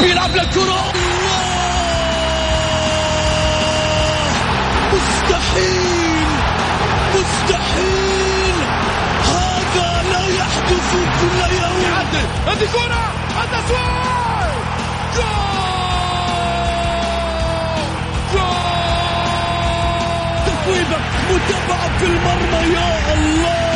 بيلعب للكرة مستحيل! مستحيل! هذا لا يحدث كل يوم. يعدل. هذه كرة! التسويق جول! جول! تسويبة متابعة في المرمى يا الله!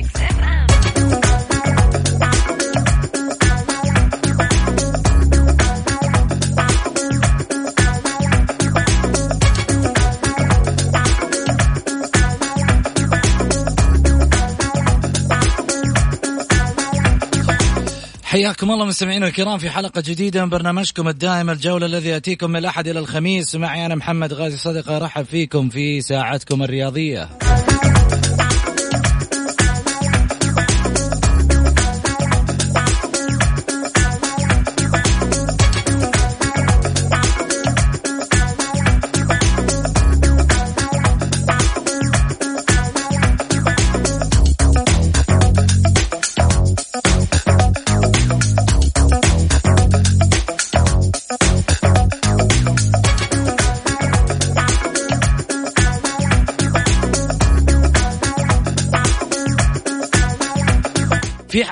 حياكم الله مستمعينا الكرام في حلقة جديدة من برنامجكم الدائم الجولة الذي يأتيكم من الأحد إلى الخميس. معي أنا محمد غازي صدقة أرحب فيكم في ساعتكم الرياضية.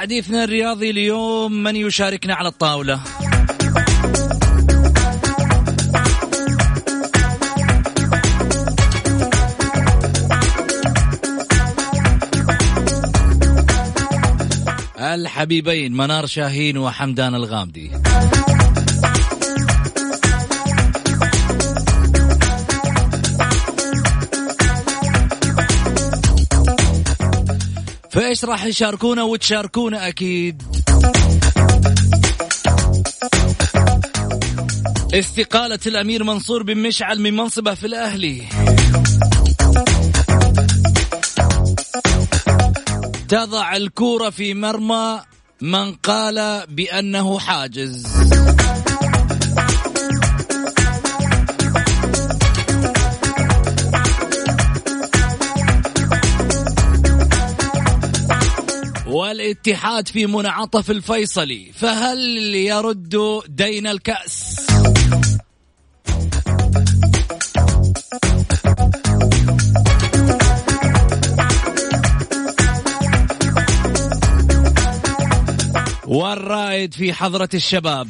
حديثنا الرياضي اليوم من يشاركنا على الطاولة؟ الحبيبين منار شاهين وحمدان الغامدي. فايش راح يشاركونا وتشاركونا أكيد. استقالة الأمير منصور بن مشعل من منصبة في الأهلي. تضع الكورة في مرمى من قال بأنه حاجز. والاتحاد في منعطف الفيصلي فهل يرد دين الكأس؟ والرائد في حضرة الشباب.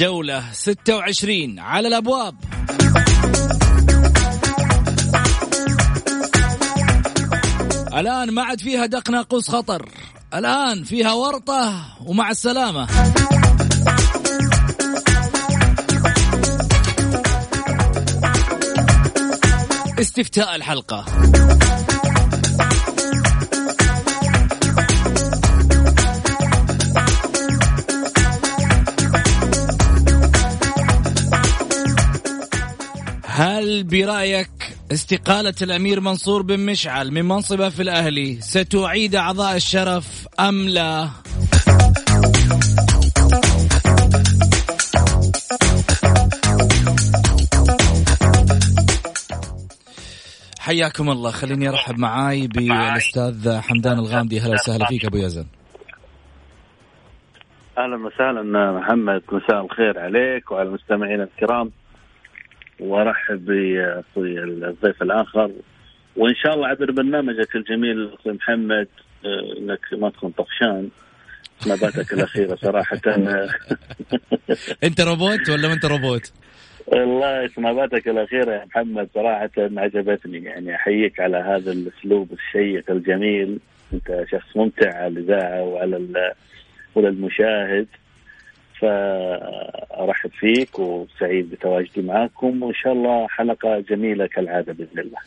الجولة 26 على الأبواب. الآن ما عاد فيها دق ناقوس خطر. الآن فيها ورطة ومع السلامة. استفتاء الحلقة. هل برأيك استقالة الأمير منصور بن مشعل من منصبة في الأهلي ستعيد أعضاء الشرف أم لا؟ حياكم الله. خليني أرحب معاي بالأستاذ حمدان الغامدي. أهلا وسهلا فيك أبو يزن. أهلا وسهلا محمد. مساء الخير عليك وعلى المستمعين الكرام. وارحب بأخوي الضيف الآخر. وإن شاء الله عبر برنامجك الجميل أخوي محمد آه، إنك ما تكون طفشان. نباتك الاخيره صراحة. أنت روبوت ولا ما أنت روبوت؟ والله نباتك الاخيره يا محمد صراحة عجبتني. يعني أحييك على هذا الأسلوب الشيق الجميل. أنت شخص ممتع على الإذاعة وعلى وللمشاهد. فارحب فيك وسعيد بتواجدي معكم وإن شاء الله حلقة جميلة كالعادة بإذن الله.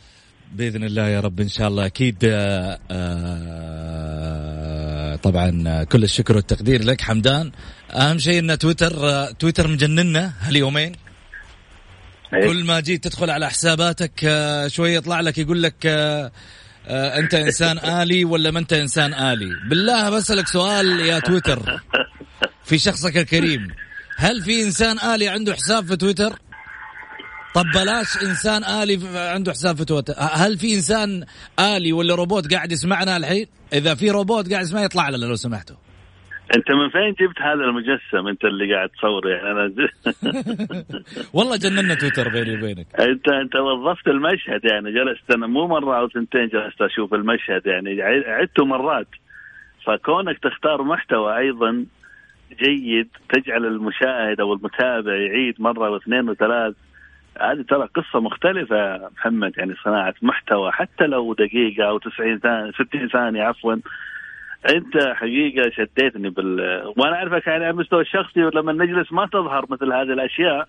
بإذن الله يا رب إن شاء الله. أكيد آه، آه، طبعا كل الشكر والتقدير لك حمدان. أهم شيء إن تويتر آه، تويتر مجننا هاليومين. إيه؟ كل ما جيت تدخل على حساباتك شوي يطلع لك يقول لك أنت إنسان آلي ولا ما أنت إنسان آلي. بالله بسألك سؤال يا تويتر. في شخصك الكريم. هل في إنسان آلي عنده حساب في تويتر؟ طب بلاش إنسان آلي عنده حساب في تويتر. هل في إنسان آلي ولا روبوت قاعد يسمعنا الحين؟ إذا في روبوت قاعد يسمعنا يطلع لنا لو سمحتوا. أنت من فين جبت هذا المجسم؟ أنت اللي قاعد تصور يعني أنا. والله جننا تويتر بيني وبينك. انت أنت وظفت المشهد يعني. جلست أنا مو مرة أو ثنتين جلست أشوف المشهد يعني. عدته مرات. فكونك تختار محتوى أيضا جيد تجعل المشاهد أو المتابع يعيد مرة واثنين وثلاث. هذه ترى قصة مختلفة محمد يعني صناعة محتوى. حتى لو دقيقة أو 90 ثانية 60 ثانية عفوا. أنت حقيقة شديتني بال وأنا أعرفك يعني على المستوى الشخصي لما نجلس ما تظهر مثل هذه الأشياء.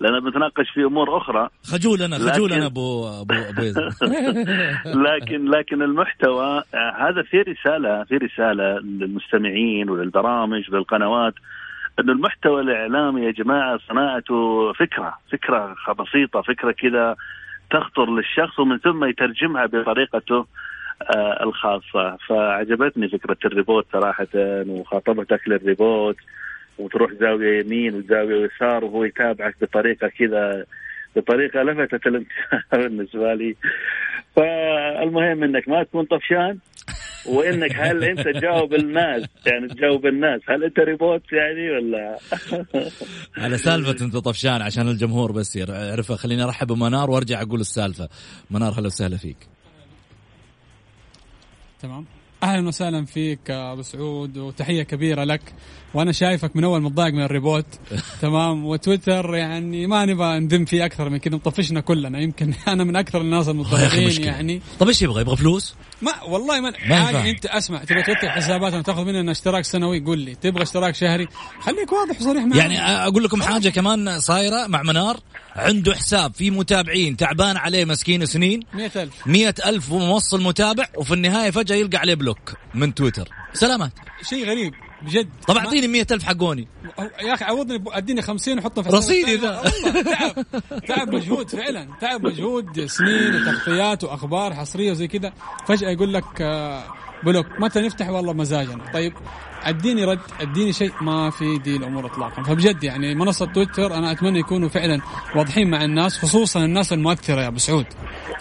لأن بنتناقش في أمور أخرى. خجول أنا خجول لكن- أنا ابو أبو. لكن لكن المحتوى آه، هذا في رسالة في رسالة للمستمعين وللبرامج وللقنوات إنه المحتوى الإعلامي يا جماعة صناعته فكرة فكرة بسيطة فكرة كذا تخطر للشخص ومن ثم يترجمها بطريقته آه، الخاصة. فعجبتني فكرة ال report صراحة وخاطبتك لل report. وتروح زاوية يمين وزاوية يسار وهو يتابعك بطريقة كذا بطريقة لفتت الانتباه بالنسبة لي. فالمهم إنك ما تكون طفشان وإنك هل أنت تجاوب الناس؟ يعني تجاوب الناس. هل أنت ريبوت يعني ولا؟ على سالفة انت طفشان عشان الجمهور بس يعرفها خليني أرحب بمنار وأرجع أقول السالفة. منار هلا وسهلا فيك. تمام. أهلا وسهلا فيك أبو سعود وتحية كبيرة لك. وأنا شايفك من أول متضايق من ال report. تمام؟ وتويتر يعني ما نبغى نذم فيه أكثر من كذا مطفشنا كلنا. يمكن أنا من أكثر الناس المتضايقين يعني. طب إيش يبغى يبغى فلوس؟ ما والله ما ما حاجة. أنت أسمع تبغى تفتح حساباتنا وتاخذ مننا اشتراك سنوي قول لي. تبغى اشتراك شهري؟ خليك واضح وصريح معنا. يعني أقول لكم حاجة كمان صايرة مع منار. عنده حساب فيه متابعين تعبان عليه مسكين سنين. 100000 مية ألف وموصل متابع وفي النهاية فجأة يلقى عليه block من تويتر. سلامات. شيء غريب. بجد. طب اعطيني مية ألف حقوني. يا أخي عوضني أديني 50 وحطهم في رصيدي. ذا. تعب. تعب مجهود فعلا. تعب مجهود سنين وتغطيات وأخبار حصرية وزي كذا. فجأة يقول لك آه، block متى نفتح؟ والله مزاجنا. طيب أديني رد أديني شيء. ما في دي الأمور اطلاقا. فبجد يعني منصة تويتر أنا أتمنى يكونوا فعلا واضحين مع الناس خصوصا الناس المؤثرة يا أبو سعود.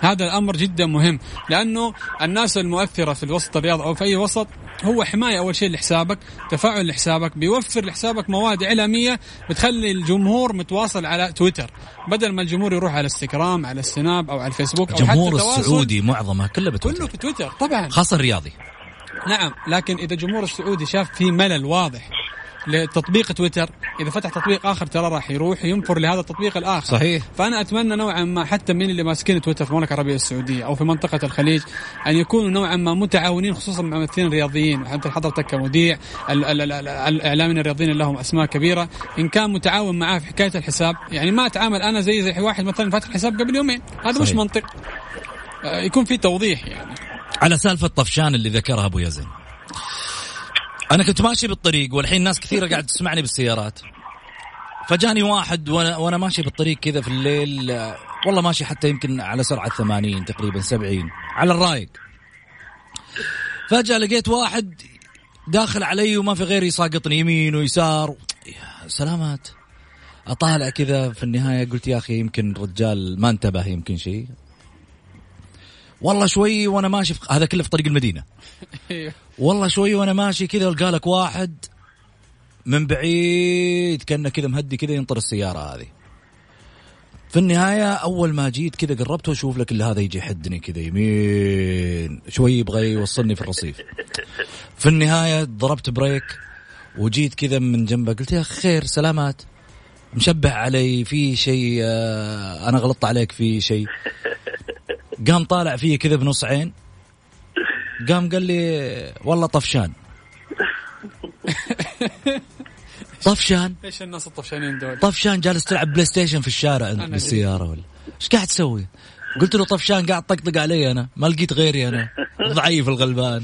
هذا الأمر جدا مهم لأنه الناس المؤثرة في الوسط الرياضي أو في أي وسط هو حماية أول شيء لحسابك تفاعل لحسابك بيوفر لحسابك مواد إعلامية بتخلي الجمهور متواصل على تويتر. بدل ما الجمهور يروح على إنستغرام على السناب أو على الفيسبوك أو الجمهور حتى السعودي معظمها كله كله بتويتر في تويتر طبعا. خاصة الرياضي. نعم لكن إذا الجمهور السعودي شاف في ملل واضح لتطبيق تويتر. إذا فتح تطبيق آخر ترى راح يروح ينفر لهذا التطبيق الآخر. صحيح. فأنا أتمنى نوعا ما حتى من اللي ماسكين تويتر في المملكة العربية السعودية أو في منطقة الخليج أن يكونوا نوعا ما متعاونين خصوصا مع الممثلين الرياضيين وحتى حضرتك كمذيع ال- ال- ال- ال- الإعلاميين الرياضيين اللي لهم أسماء كبيرة. إن كان متعاون معاه في حكاية الحساب يعني ما أتعامل أنا زي زي واحد مثلا فاتح حساب قبل يومين. هذا مش. منطق. آه، يكون في توضيح يعني. على سالفة طفشان اللي ذكرها أبو يزن. أنا كنت ماشي بالطريق والحين ناس كثيرة قاعد تسمعني بالسيارات. فجاني واحد وأنا, وأنا ماشي بالطريق كذا في الليل والله ماشي حتى يمكن على سرعة 80 تقريبا 70 على الرايق. فجأة لقيت واحد داخل علي وما في غير يساقطني يمين ويسار. يا سلامات. أطالع كذا في النهاية قلت يا أخي يمكن رجال ما انتبه يمكن شيء. والله شوي وأنا ماشي في هذا كله في طريق المدينة. والله شوي وأنا ماشي كذا القى لك واحد من بعيد كأنه كذا مهدي كذا ينطر السيارة هذه. في النهاية أول ما جيت كذا قربت وأشوف لك اللي هذا يجي يحدني كذا يمين. شوي يبغى يوصلني في الرصيف. في النهاية ضربت بريك وجيت كذا من جنبه قلت يا أخي خير سلامات. مشبه علي في شيء آه، أنا غلطت عليك في شيء. قام طالع فيه كذا بنص عين. قام قال لي والله طفشان. طفشان؟ إيش الناس الطفشانين دول؟ طفشان جالس تلعب PlayStation في الشارع انت بالسياره ولا؟ إيش قاعد تسوي؟ قلت له طفشان قاعد طقطق علي أنا. ما لقيت غيري أنا. ضعيف الغلبان.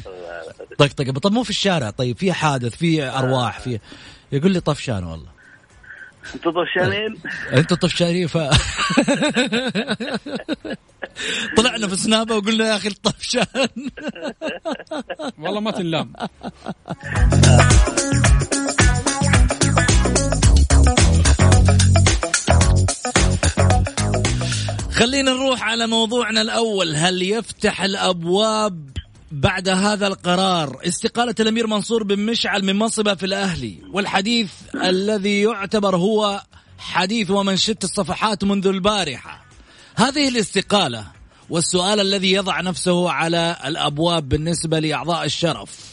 طقطق. طب مو في الشارع طيب في حادث في أرواح في يقول لي طفشان والله. أنتم طفشانين أنتوا طفشانين ف طلعنا في سنابة وقلنا يا أخي الطفشان والله ما تنلام. خلينا نروح على موضوعنا الأول. هل يفتح الأبواب بعد هذا القرار استقالة الأمير منصور بن مشعل من منصبة في الأهلي. والحديث الذي يعتبر هو حديث ومنشط الصفحات منذ البارحة. هذه الاستقالة والسؤال الذي يضع نفسه على الأبواب بالنسبة لأعضاء الشرف.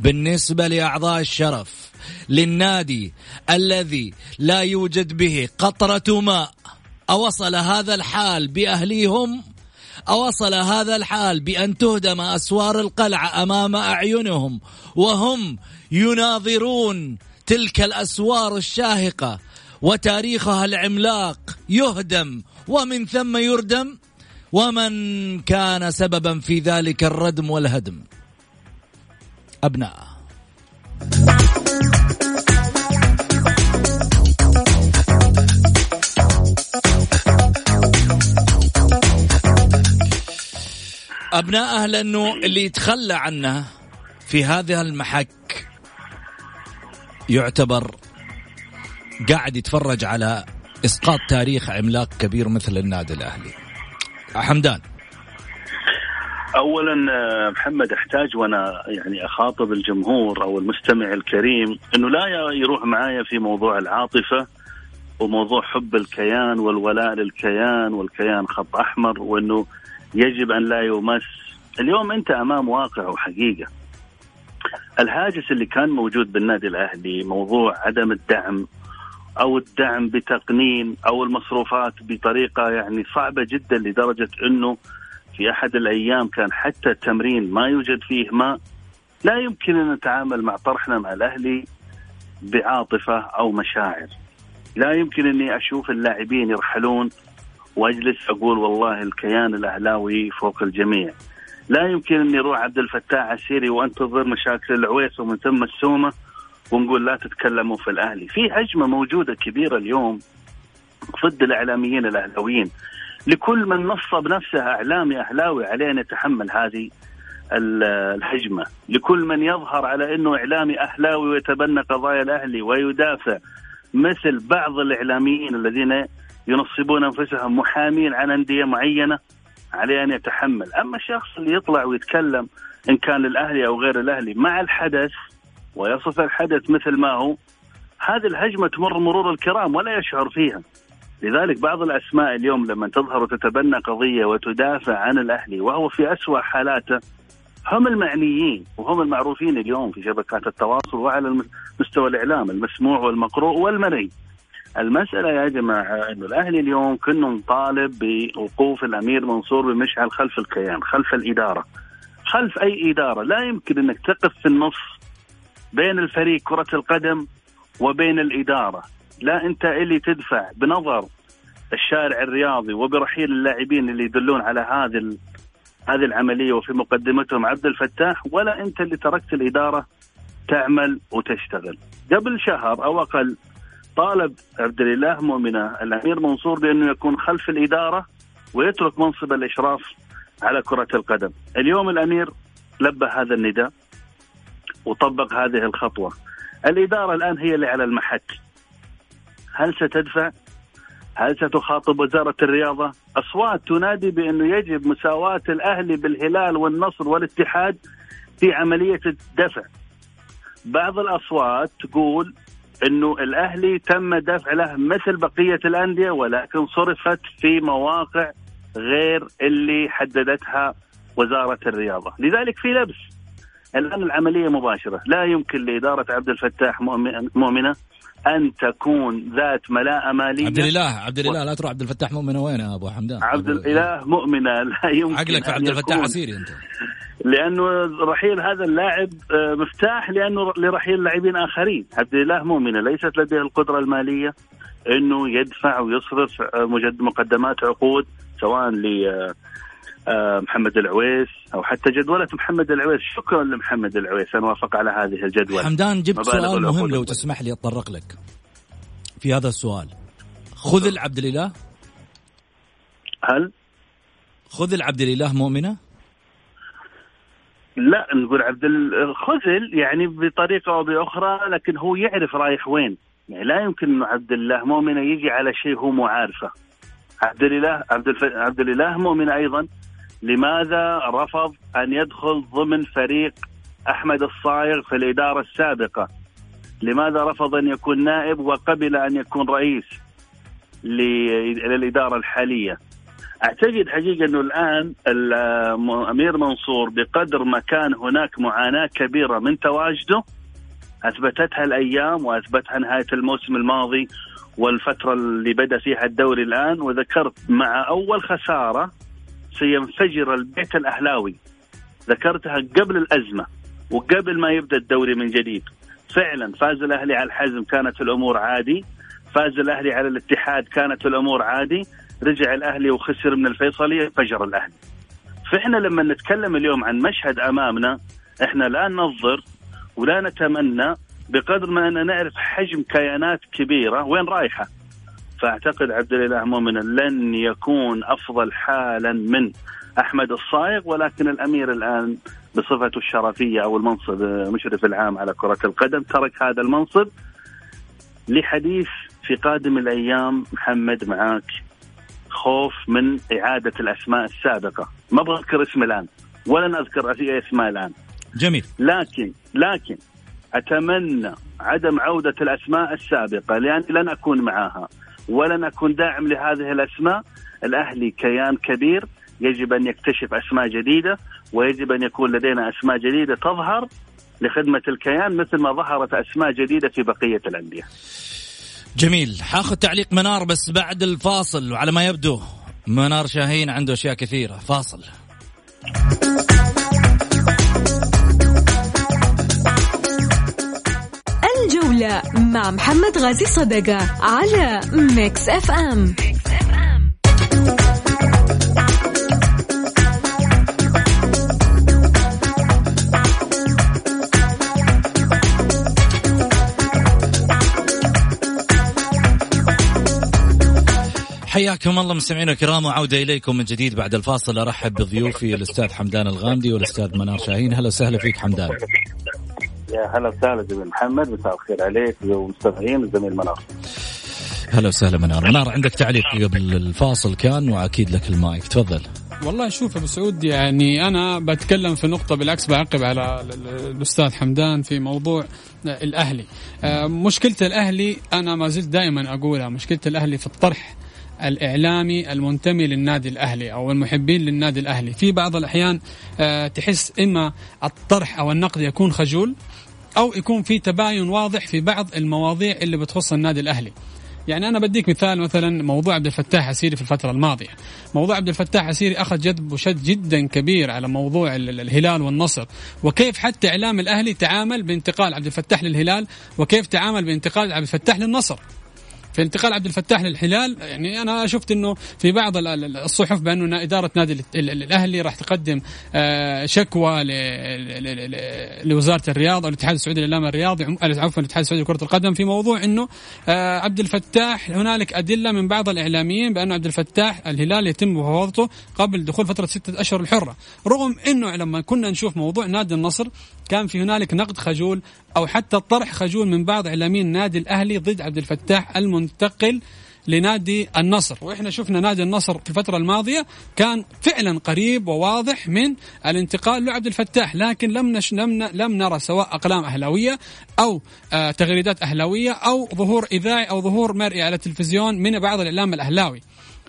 بالنسبة لأعضاء الشرف للنادي الذي لا يوجد به قطرة ماء أوصل هذا الحال بأهليهم أوصل هذا الحال بأن تهدم أسوار القلعة أمام أعينهم وهم يناظرون تلك الأسوار الشاهقة وتاريخها العملاق يهدم ومن ثم يردم ومن كان سببا في ذلك الردم والهدم. أبناء. أبناءه لأنه اللي يتخلى عنه في هذا المحك يعتبر قاعد يتفرج على إسقاط تاريخ عملاق كبير مثل النادي الأهلي. حمدان اولا آه، محمد أحتاج وأنا يعني أخاطب الجمهور أو المستمع الكريم إنه لا يروح معايا في موضوع العاطفة وموضوع حب الكيان والولاء للكيان والكيان خط أحمر وإنه يجب أن لا يمس. اليوم أنت أمام واقع وحقيقة. الهاجس اللي كان موجود بالنادي الأهلي موضوع عدم الدعم أو الدعم بتقنين أو المصروفات بطريقة يعني صعبة جدا لدرجة إنه في أحد الأيام كان حتى التمرين ما يوجد فيه ماء. لا يمكن أن نتعامل مع طرحنا مع الأهلي بعاطفة أو مشاعر. لا يمكن أني أشوف اللاعبين يرحلون واجلس أقول والله الكيان الأهلاوي فوق الجميع. لا يمكن أني أروح عبد الفتاح عسيري وأنتظر مشاكل العويس ومن ثم السومة ونقول لا تتكلموا في الأهلي، في هجمه موجودة كبيرة اليوم ضد الإعلاميين الأهلاويين. لكل من نصب نفسه إعلامي أهلاوي عليه أن يتحمل هذه الهجمه، لكل من يظهر على أنه إعلامي أهلاوي ويتبنى قضايا الأهلي ويدافع مثل بعض الإعلاميين الذين ينصبون أنفسهم محامين عن أندية معينة عليه أن يتحمل، أما الشخص اللي يطلع ويتكلم إن كان للأهلي أو غير الأهلي مع الحدث ويصف الحدث مثل ما هو هذه الهجمة تمر مرور الكرام ولا يشعر فيها. لذلك بعض الأسماء اليوم لما تظهر وتتبنى قضية وتدافع عن الأهلي وهو في اسوء حالاته هم المعنيين وهم المعروفين اليوم في شبكات التواصل وعلى مستوى الإعلام المسموع والمقروء والمرئي. المسألة يا جماعة أنه الأهلي اليوم كنا نطالب بوقوف الأمير منصور بمشعل خلف الكيان خلف الإدارة. خلف أي إدارة. لا يمكن أنك تقف في النص بين الفريق كرة القدم وبين الإدارة. لا أنت اللي تدفع بنظر الشارع الرياضي وبرحيل اللاعبين اللي يدلون على هذه هذه العملية وفي مقدمتهم عبد الفتاح ولا أنت اللي تركت الإدارة تعمل وتشتغل. قبل شهر أو أقل طالب عبد الإله مؤمنة الأمير منصور بأنه يكون خلف الإدارة ويترك منصب الإشراف على كرة القدم. اليوم الأمير لبى هذا النداء وطبق هذه الخطوة. الإدارة الآن هي اللي على المحك. هل ستدفع؟ هل ستخاطب وزارة الرياضة؟ أصوات تنادي بأنه يجب مساواة الأهلي بالهلال والنصر والاتحاد في عملية الدفع. بعض الأصوات تقول إنه الأهلي تم دفع له مثل بقية الأندية ولكن صرفت في مواقع غير اللي حددتها وزارة الرياضة، لذلك في لبس. الآن العملية مباشرة، لا يمكن لإدارة عبد الفتاح مؤمنة أن تكون ذات ملاءة مالية. عبد الإله عبد الإله لا تروح عبد الفتاح مؤمنة وين يا أبو حمدان؟ عبد الإله مؤمنة. لا يمكن عقلك في عبد الفتاح عسيري أنت. لأنه رحيل هذا اللاعب آه، مفتاح لأنه لرحيل لاعبين آخرين، عبد الاله مؤمنة ليست لديه القدرة المالية إنه يدفع ويصرف آه، مجد مقدمات عقود سواء ل آه، محمد العويس أو حتى جدولة محمد العويس. شكرا لمحمد العويس ان وافق على هذه الجدول حمدان جبت سؤال مهم لو. تسمح لي أتطرق لك في هذا السؤال. خذ العبد الإله. هل؟ خذ العبد الإله مؤمنة. لا نقول عبد ال- خذل يعني بطريقة أو بأخرى لكن هو يعرف رايح وين. يعني لا يمكن انه عبد الله مؤمن يجي على شيء هو مو عارفه. عبد الإله عبد الف... عبد الإله مؤمن أيضا. لماذا رفض أن يدخل ضمن فريق أحمد الصايغ في الإدارة السابقة؟ لماذا رفض أن يكون نائب وقبل أن يكون رئيس للإدارة الحالية؟ أعتقد حقيقة أنه الآن الأمير منصور بقدر ما كان هناك معاناة كبيرة من تواجده اثبتتها الأيام واثبتها نهاية الموسم الماضي والفترة اللي بدأ فيها الدوري الآن وذكرت مع أول خسارة سينفجر البيت الأهلاوي. ذكرتها قبل الأزمة وقبل ما يبدأ الدوري من جديد. فعلا فاز الأهلي على الحزم كانت الأمور عادي فاز الأهلي على الاتحاد كانت الأمور عادي رجع الأهلي وخسر من الفيصلية فجر الأهلي. فإحنا لما نتكلم اليوم عن مشهد أمامنا إحنا لا ننظر ولا نتمنى بقدر ما ان نعرف حجم كيانات كبيرة وين رايحة؟ فأعتقد عبد الإله مؤمن لن يكون أفضل حالا من أحمد الصايغ ولكن الأمير الآن بصفته الشرفية أو المنصب مشرف العام على كرة القدم ترك هذا المنصب لحديث في قادم الأيام محمد معاك. خوف من إعادة الأسماء السابقة. ما أبغى اذكر اسم الآن. ولن أذكر اي اسماء الآن. جميل. لكن لكن أتمنى عدم عودة الأسماء السابقة لأني لن أكون معها ولن أكون داعم لهذه الأسماء. الأهلي كيان كبير يجب أن يكتشف أسماء جديدة ويجب أن يكون لدينا أسماء جديدة تظهر لخدمة الكيان مثل ما ظهرت أسماء جديدة في بقية الأندية. جميل. حاخذ تعليق منار بس بعد الفاصل. وعلى ما يبدو منار شاهين عنده أشياء كثيرة. فاصل. الجولة مع محمد غازي صدقة على Mix FM. حياكم الله مستمعينا الكرام وعودة إليكم من جديد بعد الفاصل. أرحب بضيوفي الأستاذ حمدان الغامدي والأستاذ منار شاهين. هلا وسهلا فيك حمدان. يا هلا وسهلا زميل محمد مساء الخير عليك ومستمعين الزميل منار. هلا وسهلا منار. منار عندك تعليق قبل الفاصل كان وأكيد لك المايك. تفضل. والله شوف أبو سعود يعني أنا بتكلم في نقطة بالعكس بعقب على ال- ال- الأستاذ حمدان في موضوع الأهلي. آه، مشكلة الأهلي أنا ما زلت دائما أقولها مشكلة الأهلي في الطرح الإعلامي المنتمي للنادي الأهلي أو المحبين للنادي الأهلي. في بعض الأحيان آه، تحس إما الطرح أو النقد يكون خجول أو يكون في تباين واضح في بعض المواضيع اللي بتخص النادي الأهلي. يعني أنا بديك مثال مثلا موضوع عبد الفتاح عسيري في الفترة الماضية. موضوع عبد الفتاح عسيري أخذ جذب وشد جدا كبير على موضوع ال- ال- الهلال والنصر. وكيف حتى إعلام الأهلي تعامل بانتقال عبد الفتاح للهلال وكيف تعامل بانتقال عبد الفتاح للنصر. في انتقال عبد الفتاح للهلال يعني أنا شفت إنه في بعض ال- ال- الصحف بأنه إدارة نادي ال- ال- ال- الأهلي راح تقدم آه، شكوى لوزارة الرياضة أو الاتحاد السعودي للاعلام الرياضي عم- عفوا الاتحاد السعودي لكرة القدم في موضوع إنه آه، عبد الفتاح هنالك أدلة من بعض الإعلاميين بأن عبد الفتاح الهلال يتم مفاوضته قبل دخول فترة ستة أشهر الحرة. رغم إنه لما كنا نشوف موضوع نادي النصر كان في هنالك نقد خجول أو حتى طرح خجول من بعض إعلاميين النادي الأهلي ضد عبد الفتاح المنتقل لنادي النصر. وإحنا شفنا نادي النصر في الفترة الماضية كان فعلا قريب وواضح من الانتقال لعبد الفتاح لكن لم نش لم, لم نرى سواء أقلام أهلاوية أو آه تغريدات أهلاوية أو ظهور إذاعي أو ظهور مرئي على التلفزيون من بعض الإعلام الأهلاوي.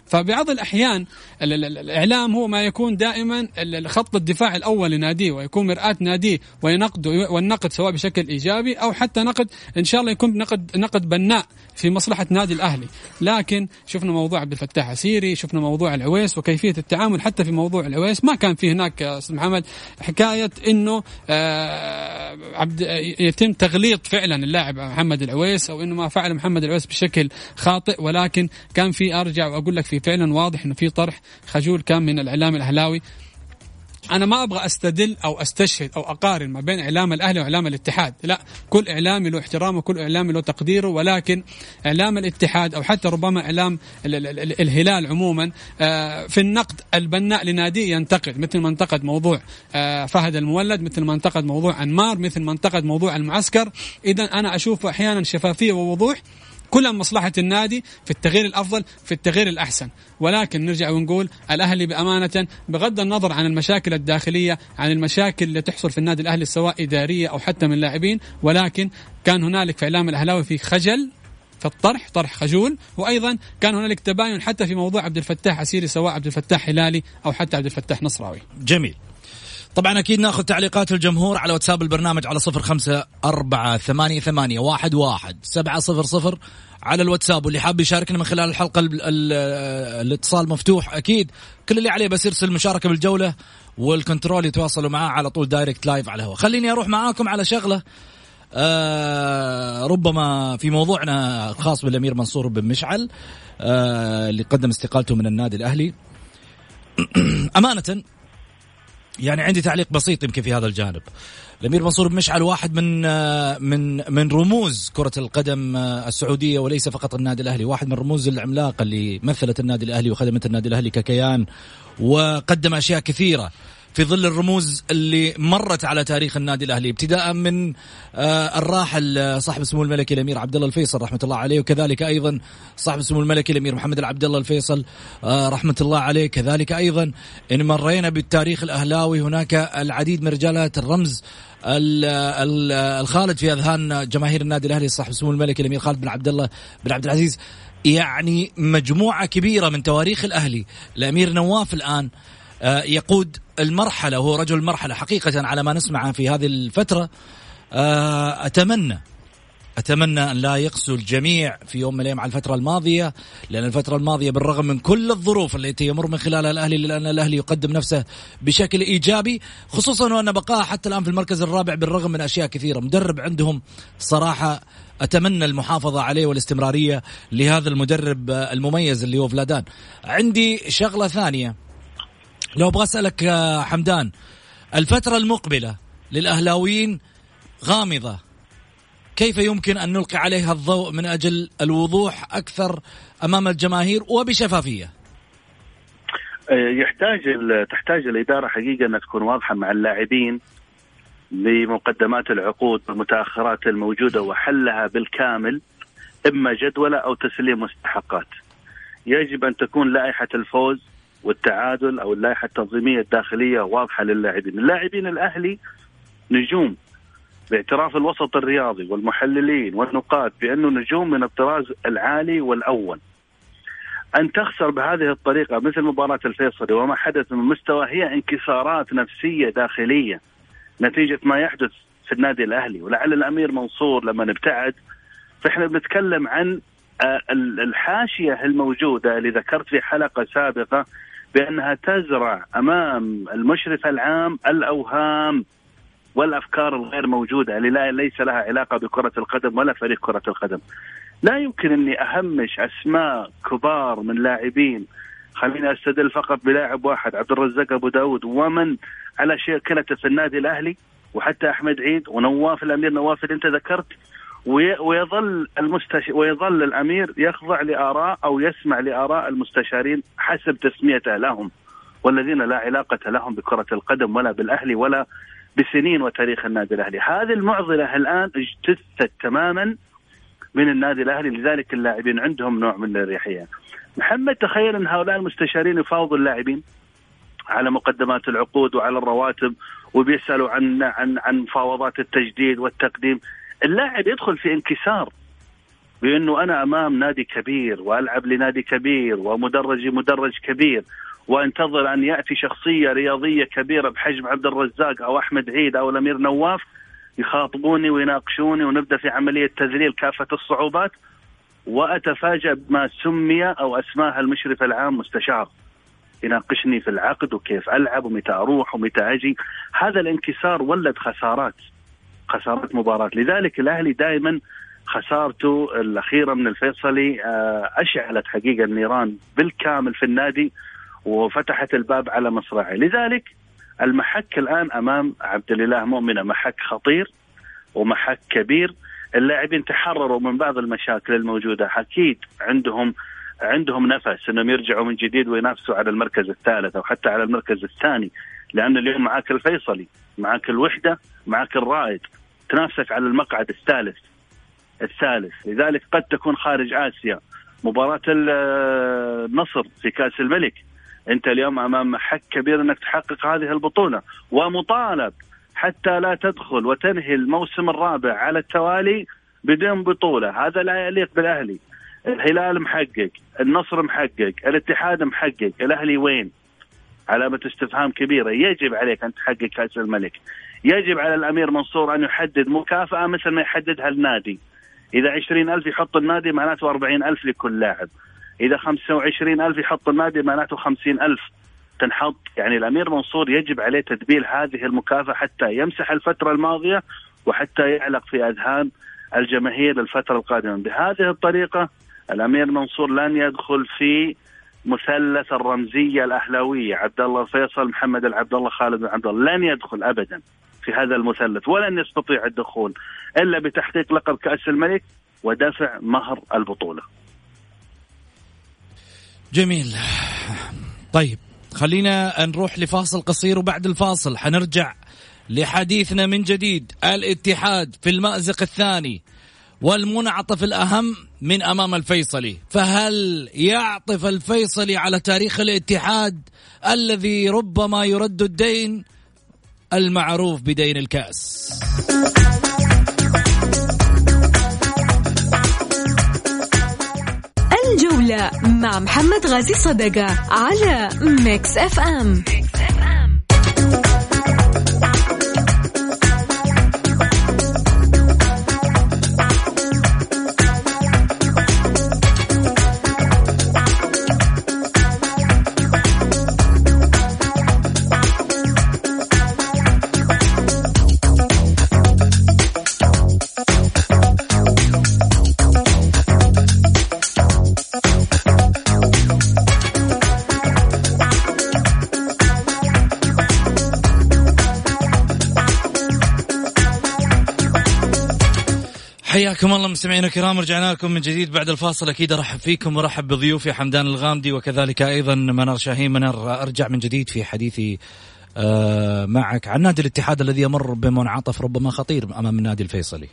فبعض الأحيان ال- ال- ال- الإعلام هو ما يكون دائما خط الدفاع الأول لناديه ويكون مرآة ناديه وينقد والنقد سواء بشكل إيجابي أو حتى نقد إن شاء الله يكون نقد نقد بناء في مصلحة نادي الأهلي. لكن شفنا موضوع عبد الفتاح عسيري شفنا موضوع العويس وكيفية التعامل حتى في موضوع العويس. ما كان في هناك يا أستاذ محمد حكاية إنه آه عبد يتم تغليط فعلا اللاعب محمد العويس أو إنه ما فعل محمد العويس بشكل خاطئ. ولكن كان في أرجع وأقول لك في فعلا واضح إنه في طرح. خجول كان من الإعلام الأهلاوي. أنا ما أبغى أستدل أو أستشهد أو أقارن ما بين إعلام الأهلي وإعلام الاتحاد. لا كل إعلامي له احترامه كل إعلامي له تقديره ولكن إعلام الاتحاد أو حتى ربما إعلام ال ال ال الهلال عموما آه في النقد البناء لناديه ينتقد مثل ما انتقد موضوع آه فهد المولد مثل ما انتقد موضوع أنمار مثل ما انتقد موضوع المعسكر. اذا أنا أشوف أحيانا شفافية ووضوح. كلها مصلحة النادي في التغيير الأفضل في التغيير الأحسن. ولكن نرجع ونقول الأهلي بأمانة بغض النظر عن المشاكل الداخلية عن المشاكل اللي تحصل في النادي الأهلي سواء إدارية أو حتى من لاعبين ولكن كان هنالك في إعلام الأهلاوي في خجل في الطرح طرح خجول وأيضا كان هنالك تباين حتى في موضوع عبد الفتاح عسيري سواء عبد الفتاح هلالي أو حتى عبد الفتاح نصراوي. جميل. طبعا أكيد ناخذ تعليقات الجمهور على واتساب البرنامج على صفر خمسة أربعة ثمانية ثمانية واحد واحد سبعة صفر صفر على الواتساب. واللي حاب يشاركنا من خلال الحلقة ال ال الاتصال مفتوح أكيد كل اللي عليه بس يرسل مشاركة بالجولة وال control يتواصلوا معاه على طول direct live على الهواء. خليني أروح معاكم على شغلة. آه ربما في موضوعنا الخاص بالأمير منصور بن مشعل آه اللي قدم استقالته من النادي الأهلي. أمانة يعني عندي تعليق بسيط يمكن في هذا الجانب. الأمير منصور بن مشعل واحد من من من رموز كرة القدم السعودية وليس فقط النادي الأهلي واحد من الرموز العملاقه اللي مثلت النادي الأهلي وخدمت النادي الأهلي ككيان وقدم أشياء كثيرة. في ظل الرموز اللي مرت على تاريخ النادي الأهلي ابتداء من آه الراحل صاحب السمو الملكي الأمير عبد الله الفيصل رحمة الله عليه وكذلك أيضا صاحب السمو الملكي الأمير محمد العبد الله الفيصل آه رحمة الله عليه. كذلك أيضا إن مرينا بالتاريخ الأهلاوي هناك العديد من رجالات الرمز الخالد في أذهان جماهير النادي الأهلي صاحب السمو الملكي الأمير خالد بن عبد الله بن عبد العزيز. يعني مجموعة كبيرة من تواريخ الأهلي. الأمير نواف الآن يقود المرحلة وهو رجل المرحلة. حقيقة على ما نسمع في هذه الفترة أتمنى أتمنى أن لا يقسو الجميع في يوم من الأيام على الفترة الماضية لأن الفترة الماضية بالرغم من كل الظروف التي يمر من خلالها الأهلي لأن الأهلي يقدم نفسه بشكل إيجابي خصوصا وأن بقاء حتى الآن في المركز الرابع بالرغم من أشياء كثيرة. مدرب عندهم صراحة أتمنى المحافظة عليه والاستمرارية لهذا المدرب المميز اللي هو فلادان. عندي شغلة ثانية. لو أبغى أسألك حمدان الفترة المقبلة للأهلاويين غامضة كيف يمكن أن نلقي عليها الضوء من أجل الوضوح أكثر أمام الجماهير وبشفافية يحتاج تحتاج الإدارة حقيقة أنها تكون واضحة مع اللاعبين بمقدمات العقود والمتأخرات الموجودة وحلها بالكامل إما جدولة أو تسليم مستحقات. يجب أن تكون لائحة الفوز والتعادل أو اللائحة التنظيمية الداخلية واضحة للاعبين، اللاعبين الأهلي نجوم باعتراف الوسط الرياضي والمحللين والنقاد بأنه نجوم من الطراز العالي والأول. أن تخسر بهذه الطريقة مثل مباراة الفيصلي وما حدث من مستوى هي انكسارات نفسية داخلية نتيجة ما يحدث في النادي الأهلي ولعل الأمير منصور لما نبتعد فإحنا بنتكلم عن الحاشية الموجودة اللي ذكرت في حلقة سابقة بأنها تزرع أمام المشرف العام الأوهام والأفكار الغير موجودة. اللي لا ليس لها علاقة بكرة القدم ولا فريق كرة القدم. لا يمكن أني أهمش أسماء كبار من لاعبين. خليني أستدل فقط بلاعب واحد عبد الرزاق أبو داود ومن على شكلته في النادي الأهلي وحتى أحمد عيد ونواف الأمير نواف اللي أنت ذكرت. ويظل المستش... ويظل الأمير يخضع لآراء أو يسمع لآراء المستشارين حسب تسميته لهم والذين لا علاقة لهم بكرة القدم ولا بالأهلي ولا بسنين وتاريخ النادي الأهلي، هذه المعضلة الآن اجتثت تماما من النادي الأهلي لذلك اللاعبين عندهم نوع من الاريحيه. محمد تخيل أن هؤلاء المستشارين يفاوضوا اللاعبين على مقدمات العقود وعلى الرواتب وبيسألوا عن عن عن مفاوضات التجديد والتقديم، اللاعب يدخل في انكسار بأنه أنا أمام نادي كبير وألعب لنادي كبير ومدرجي مدرج كبير وأنتظر أن يأتي شخصية رياضية كبيرة بحجم عبد الرزاق أو أحمد عيد أو الأمير نواف يخاطبوني ويناقشوني ونبدأ في عملية تذليل كافة الصعوبات وأتفاجأ بما سمي أو أسماها المشرف العام مستشار. يناقشني في العقد وكيف ألعب ومتى أروح ومتى أجي. هذا الانكسار ولد خسارات. خسارات مباراة. لذلك الأهلي دائما خسارته الأخيرة من الفيصلي آه، أشعلت حقيقة النيران بالكامل في النادي وفتحت الباب على مصراعي لذلك المحك الآن أمام عبد الإله مؤمنة. محك خطير ومحك كبير. اللاعبين تحرروا من بعض المشاكل الموجودة. أكيد عندهم عندهم نفس إنهم يرجعوا من جديد وينافسوا على المركز الثالث أو حتى على المركز الثاني. لأن اليوم معاك الفيصلي معاك الوحدة معاك الرائد. تنافسك على المقعد الثالث. الثالث. لذلك قد تكون خارج آسيا. مباراة النصر في كأس الملك. أنت اليوم أمام محك كبير أنك تحقق هذه البطولة. ومطالب حتى لا تدخل وتنهي الموسم الرابع على التوالي بدون بطولة. هذا لا يليق بالأهلي. الهلال محقق النصر محقق الاتحاد محقق الأهلي وين؟ علامة استفهام كبيرة. يجب عليك أن تحقق كأس الملك. يجب على الأمير منصور أن يحدد مكافأة مثل ما يحددها النادي. إذا عشرين ألف يحط النادي معناته أربعين ألف لكل لاعب. إذا خمسة وعشرين ألف يحط النادي معناته خمسين ألف تنحط. يعني الأمير منصور يجب عليه تدبير هذه المكافأة حتى يمسح الفترة الماضية وحتى يعلق في أذهان الجماهير الفترة القادمة. بهذه الطريقة الأمير منصور لن يدخل في مثلث الرمزية الأهلاوية عبد الله الفيصل محمد العبد الله خالد بن عبد الله لن يدخل ابدا في هذا المثلث ولن يستطيع الدخول إلا بتحقيق لقب كأس الملك ودفع مهر البطولة. جميل. طيب خلينا نروح لفاصل قصير وبعد الفاصل حنرجع لحديثنا من جديد الاتحاد في المأزق الثاني والمنعطف الأهم من أمام الفيصلي. فهل يعطف الفيصلي على تاريخ الاتحاد الذي ربما يرد الدين المعروف بدين الكأس؟ الجولة مع محمد غازي صدقة على ميكس أف أم, حياكم الله مستمعينا الكرام رجعنا لكم من جديد بعد الفاصل. أكيد أرحب فيكم وارحب بضيوفي حمدان الغامدي وكذلك أيضا منار شاهين. منار أرجع من جديد في حديثي آه، معك. عن نادي الاتحاد الذي يمر بمنعطف ربما خطير أمام النادي الفيصلي.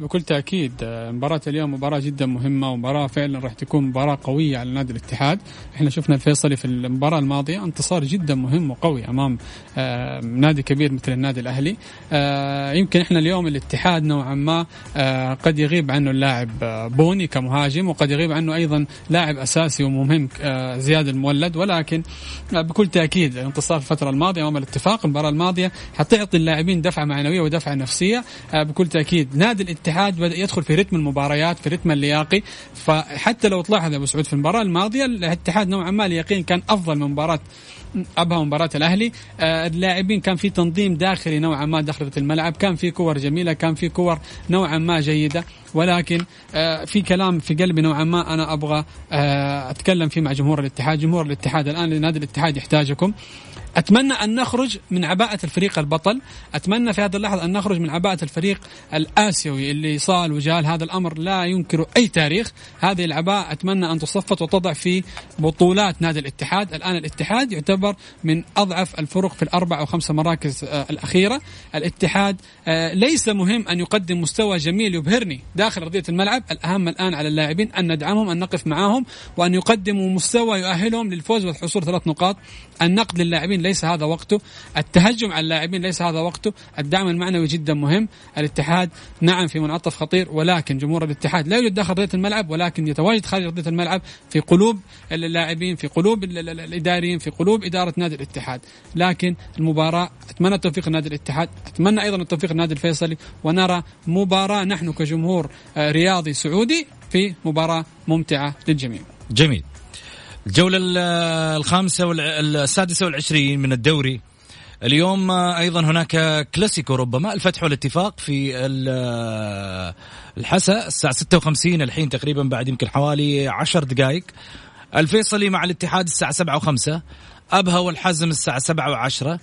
بكل تأكيد آه، مباراة اليوم مباراة جدا مهمة ومباراة فعلا راح تكون مباراة قوية على نادي الاتحاد. إحنا شفنا الفيصلي في المباراة الماضية انتصار جدا مهم وقوي أمام آه، نادي كبير مثل النادي الأهلي. آه، يمكن إحنا اليوم الاتحاد نوعا ما قد يغيب عنه اللاعب بوني كمهاجم وقد يغيب عنه أيضا لاعب أساسي ومهم زياد المولد. ولكن بكل تأكيد انتصار الفترة الماضية أمام الاتفاق المباراة الماضية حتعطي اللاعبين دفعة معنوية ودفعة نفسية. بكل تأكيد نادي الاتحاد الاتحاد بدأ يدخل في رتم المباريات في رتم اللياقي. فحتى لو تلاحظ أبو سعود في المباراة الماضية الاتحاد نوعا ما اليقين كان أفضل من مباراه أبها مباراة الأهلي. آه اللاعبين كان في تنظيم داخلي نوعا ما داخل الملعب كان في كور جميلة كان في كور نوعا ما جيدة. ولكن آه في كلام في قلبي نوعا ما أنا أبغى آه أتكلم فيه مع جمهور الاتحاد. جمهور الاتحاد الآن نادي الاتحاد يحتاجكم. أتمنى أن نخرج من عباءة الفريق البطل. أتمنى في هذه اللحظة أن نخرج من عباءة الفريق الآسيوي اللي صال وجال. هذا الأمر لا ينكر أي تاريخ. هذه العباءة أتمنى أن تصفت وتضع في بطولات نادي الاتحاد. الآن الاتحاد يعتبر من أضعف الفرق في الأربع أو خمس مراكز آه، الأخيرة. الاتحاد ليس مهم أن يقدم مستوى جميل يبهرني داخل أرضية الملعب. الأهم الآن على اللاعبين أن ندعمهم أن نقف معاهم وأن يقدموا مستوى يؤهلهم للفوز والحصول ثلاث نقاط. النقد للاعبين ليس هذا وقته. التهجم على اللاعبين ليس هذا وقته. الدعم المعنوي جدا مهم. الاتحاد نعم في منعطف خطير ولكن جمهور الاتحاد لا يوجد داخل أرضية الملعب ولكن يتواجد خارج أرضية الملعب في قلوب اللاعبين في قلوب الإداريين في قلوب إدارة نادي الاتحاد. لكن المباراة أتمنى التوفيق لنادي الاتحاد. أتمنى أيضا التوفيق لنادي الفيصلي ونرى مباراة نحن كجمهور آه، رياضي سعودي في مباراة ممتعة للجميع. جميل. الجولة الخامسة والسادسة والعشرين من الدوري. اليوم أيضا هناك كلاسيكو ربما الفتح والاتفاق في الحسا الساعة 56 الحين تقريبا بعد يمكن حوالي 10 دقائق. الفيصلي مع الاتحاد الساعة 7 و5 أبها والحزم الساعة 7 و10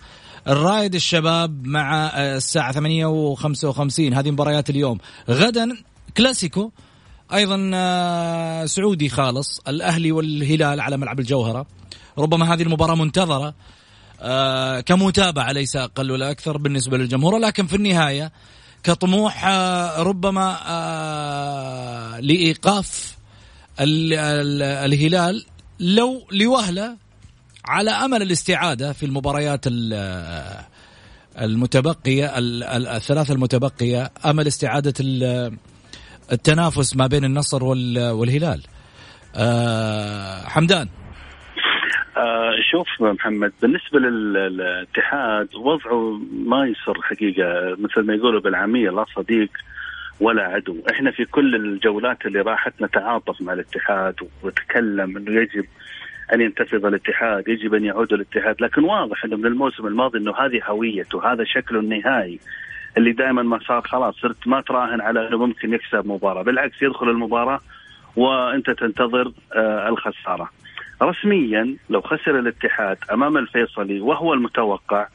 الرايد الشباب مع الساعة 8 و55 هذه مباريات اليوم. غدا كلاسيكو. أيضا سعودي خالص. الأهلي والهلال على ملعب الجوهرة. ربما هذه المباراة منتظرة. آه كمتابعة ليس أقل ولا أكثر بالنسبة للجمهور. لكن في النهاية كطموح آه ربما آه ال الهلال لو لوهلة على أمل الاستعادة في المباريات المتبقية الثلاثة المتبقية أمل استعادة التنافس ما بين النصر والهلال؟ آه حمدان. آه شوف محمد بالنسبة للاتحاد وضعه ما يسر حقيقة مثل ما يقولوا بالعامية لا صديق ولا عدو. إحنا في كل الجولات اللي راحت نتعاطف مع الاتحاد ونتكلم إنه يجب أن ينتفض الاتحاد يجب أن يعود الاتحاد. لكن واضح إنه من الموسم الماضي إنه هذه هويته هذا شكله النهائي اللي دائما ما صار. خلاص صرت ما تراهن على إنه ممكن يكسب مباراة. بالعكس يدخل المباراة وأنت تنتظر آه الخسارة. رسميا لو خسر الاتحاد أمام الفيصلي وهو المتوقع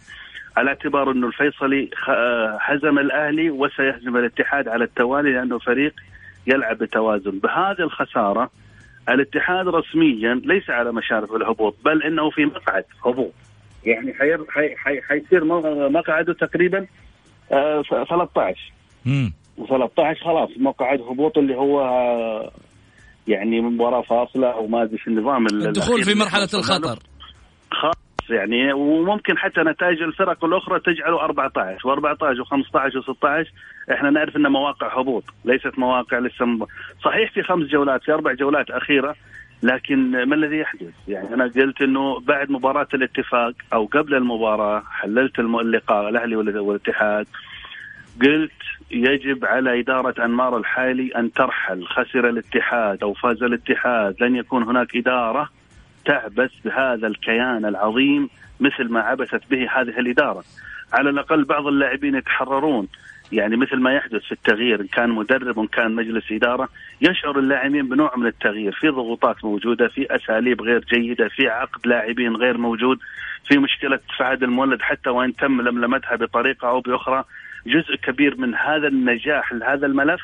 على اعتبار إنه الفيصلي هزم الأهلي وسيهزم الاتحاد على التوالي لأنه فريق يلعب بتوازن. بهذه الخسارة الاتحاد رسميا ليس على مشارف الهبوط بل إنه في مقعد هبوط. يعني حير حي حي حيصير مقعده تقريبا 13 امم 13 خلاص مقعد هبوط اللي هو يعني مباراه فاصلة أو ما أدري النظام الدخول في مرحلة الخطر. يعني وممكن حتى نتائج الفرق الأخرى تجعله 14 و14 و15 و16 إحنا نعرف انها مواقع هبوط ليست مواقع لسه صحيح في خمس جولات في أربع جولات أخيرة لكن ما الذي يحدث؟ يعني أنا قلت إنه بعد مباراة الاتفاق أو قبل المباراة حللت اللقاء الأهلي والاتحاد قلت يجب على إدارة أنمار الحالي أن ترحل خسر الاتحاد أو فاز الاتحاد لن يكون هناك إدارة تعبث بهذا الكيان العظيم مثل ما عبثت به هذه الإدارة. على الأقل بعض اللاعبين يتحررون. يعني مثل ما يحدث في التغيير إن كان مدرب وان كان مجلس إدارة يشعر اللاعبين بنوع من التغيير. في ضغوطات موجودة في أساليب غير جيدة في عقد لاعبين غير موجود في مشكلة فهد المولد حتى وإن تم لملمتها بطريقة أو بأخرى. جزء كبير من هذا النجاح لهذا الملف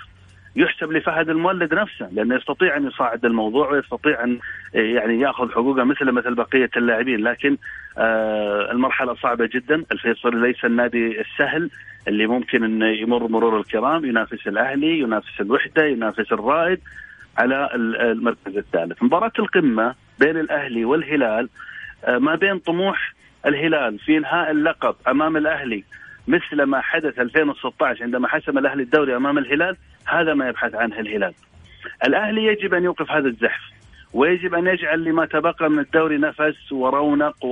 يحسب لفهد المولد نفسه لأنه يستطيع أن يصعد الموضوع ويستطيع أن يعني يأخذ حقوقه مثل مثل بقية اللاعبين. لكن آه المرحلة صعبة جدا. الفيصلي ليس النادي السهل اللي ممكن انه يمر مرور الكرام. ينافس الأهلي ينافس الوحدة ينافس الرائد على المركز الثالث. مباراة القمة بين الأهلي والهلال آه ما بين طموح الهلال في إنهاء اللقب أمام الأهلي مثل ما حدث 2016 عندما حسم الأهلي الدوري أمام الهلال هذا ما يبحث عنه الهلال. الأهلي يجب أن يوقف هذا الزحف ويجب أن يجعل لما تبقى من الدوري نفس ورونق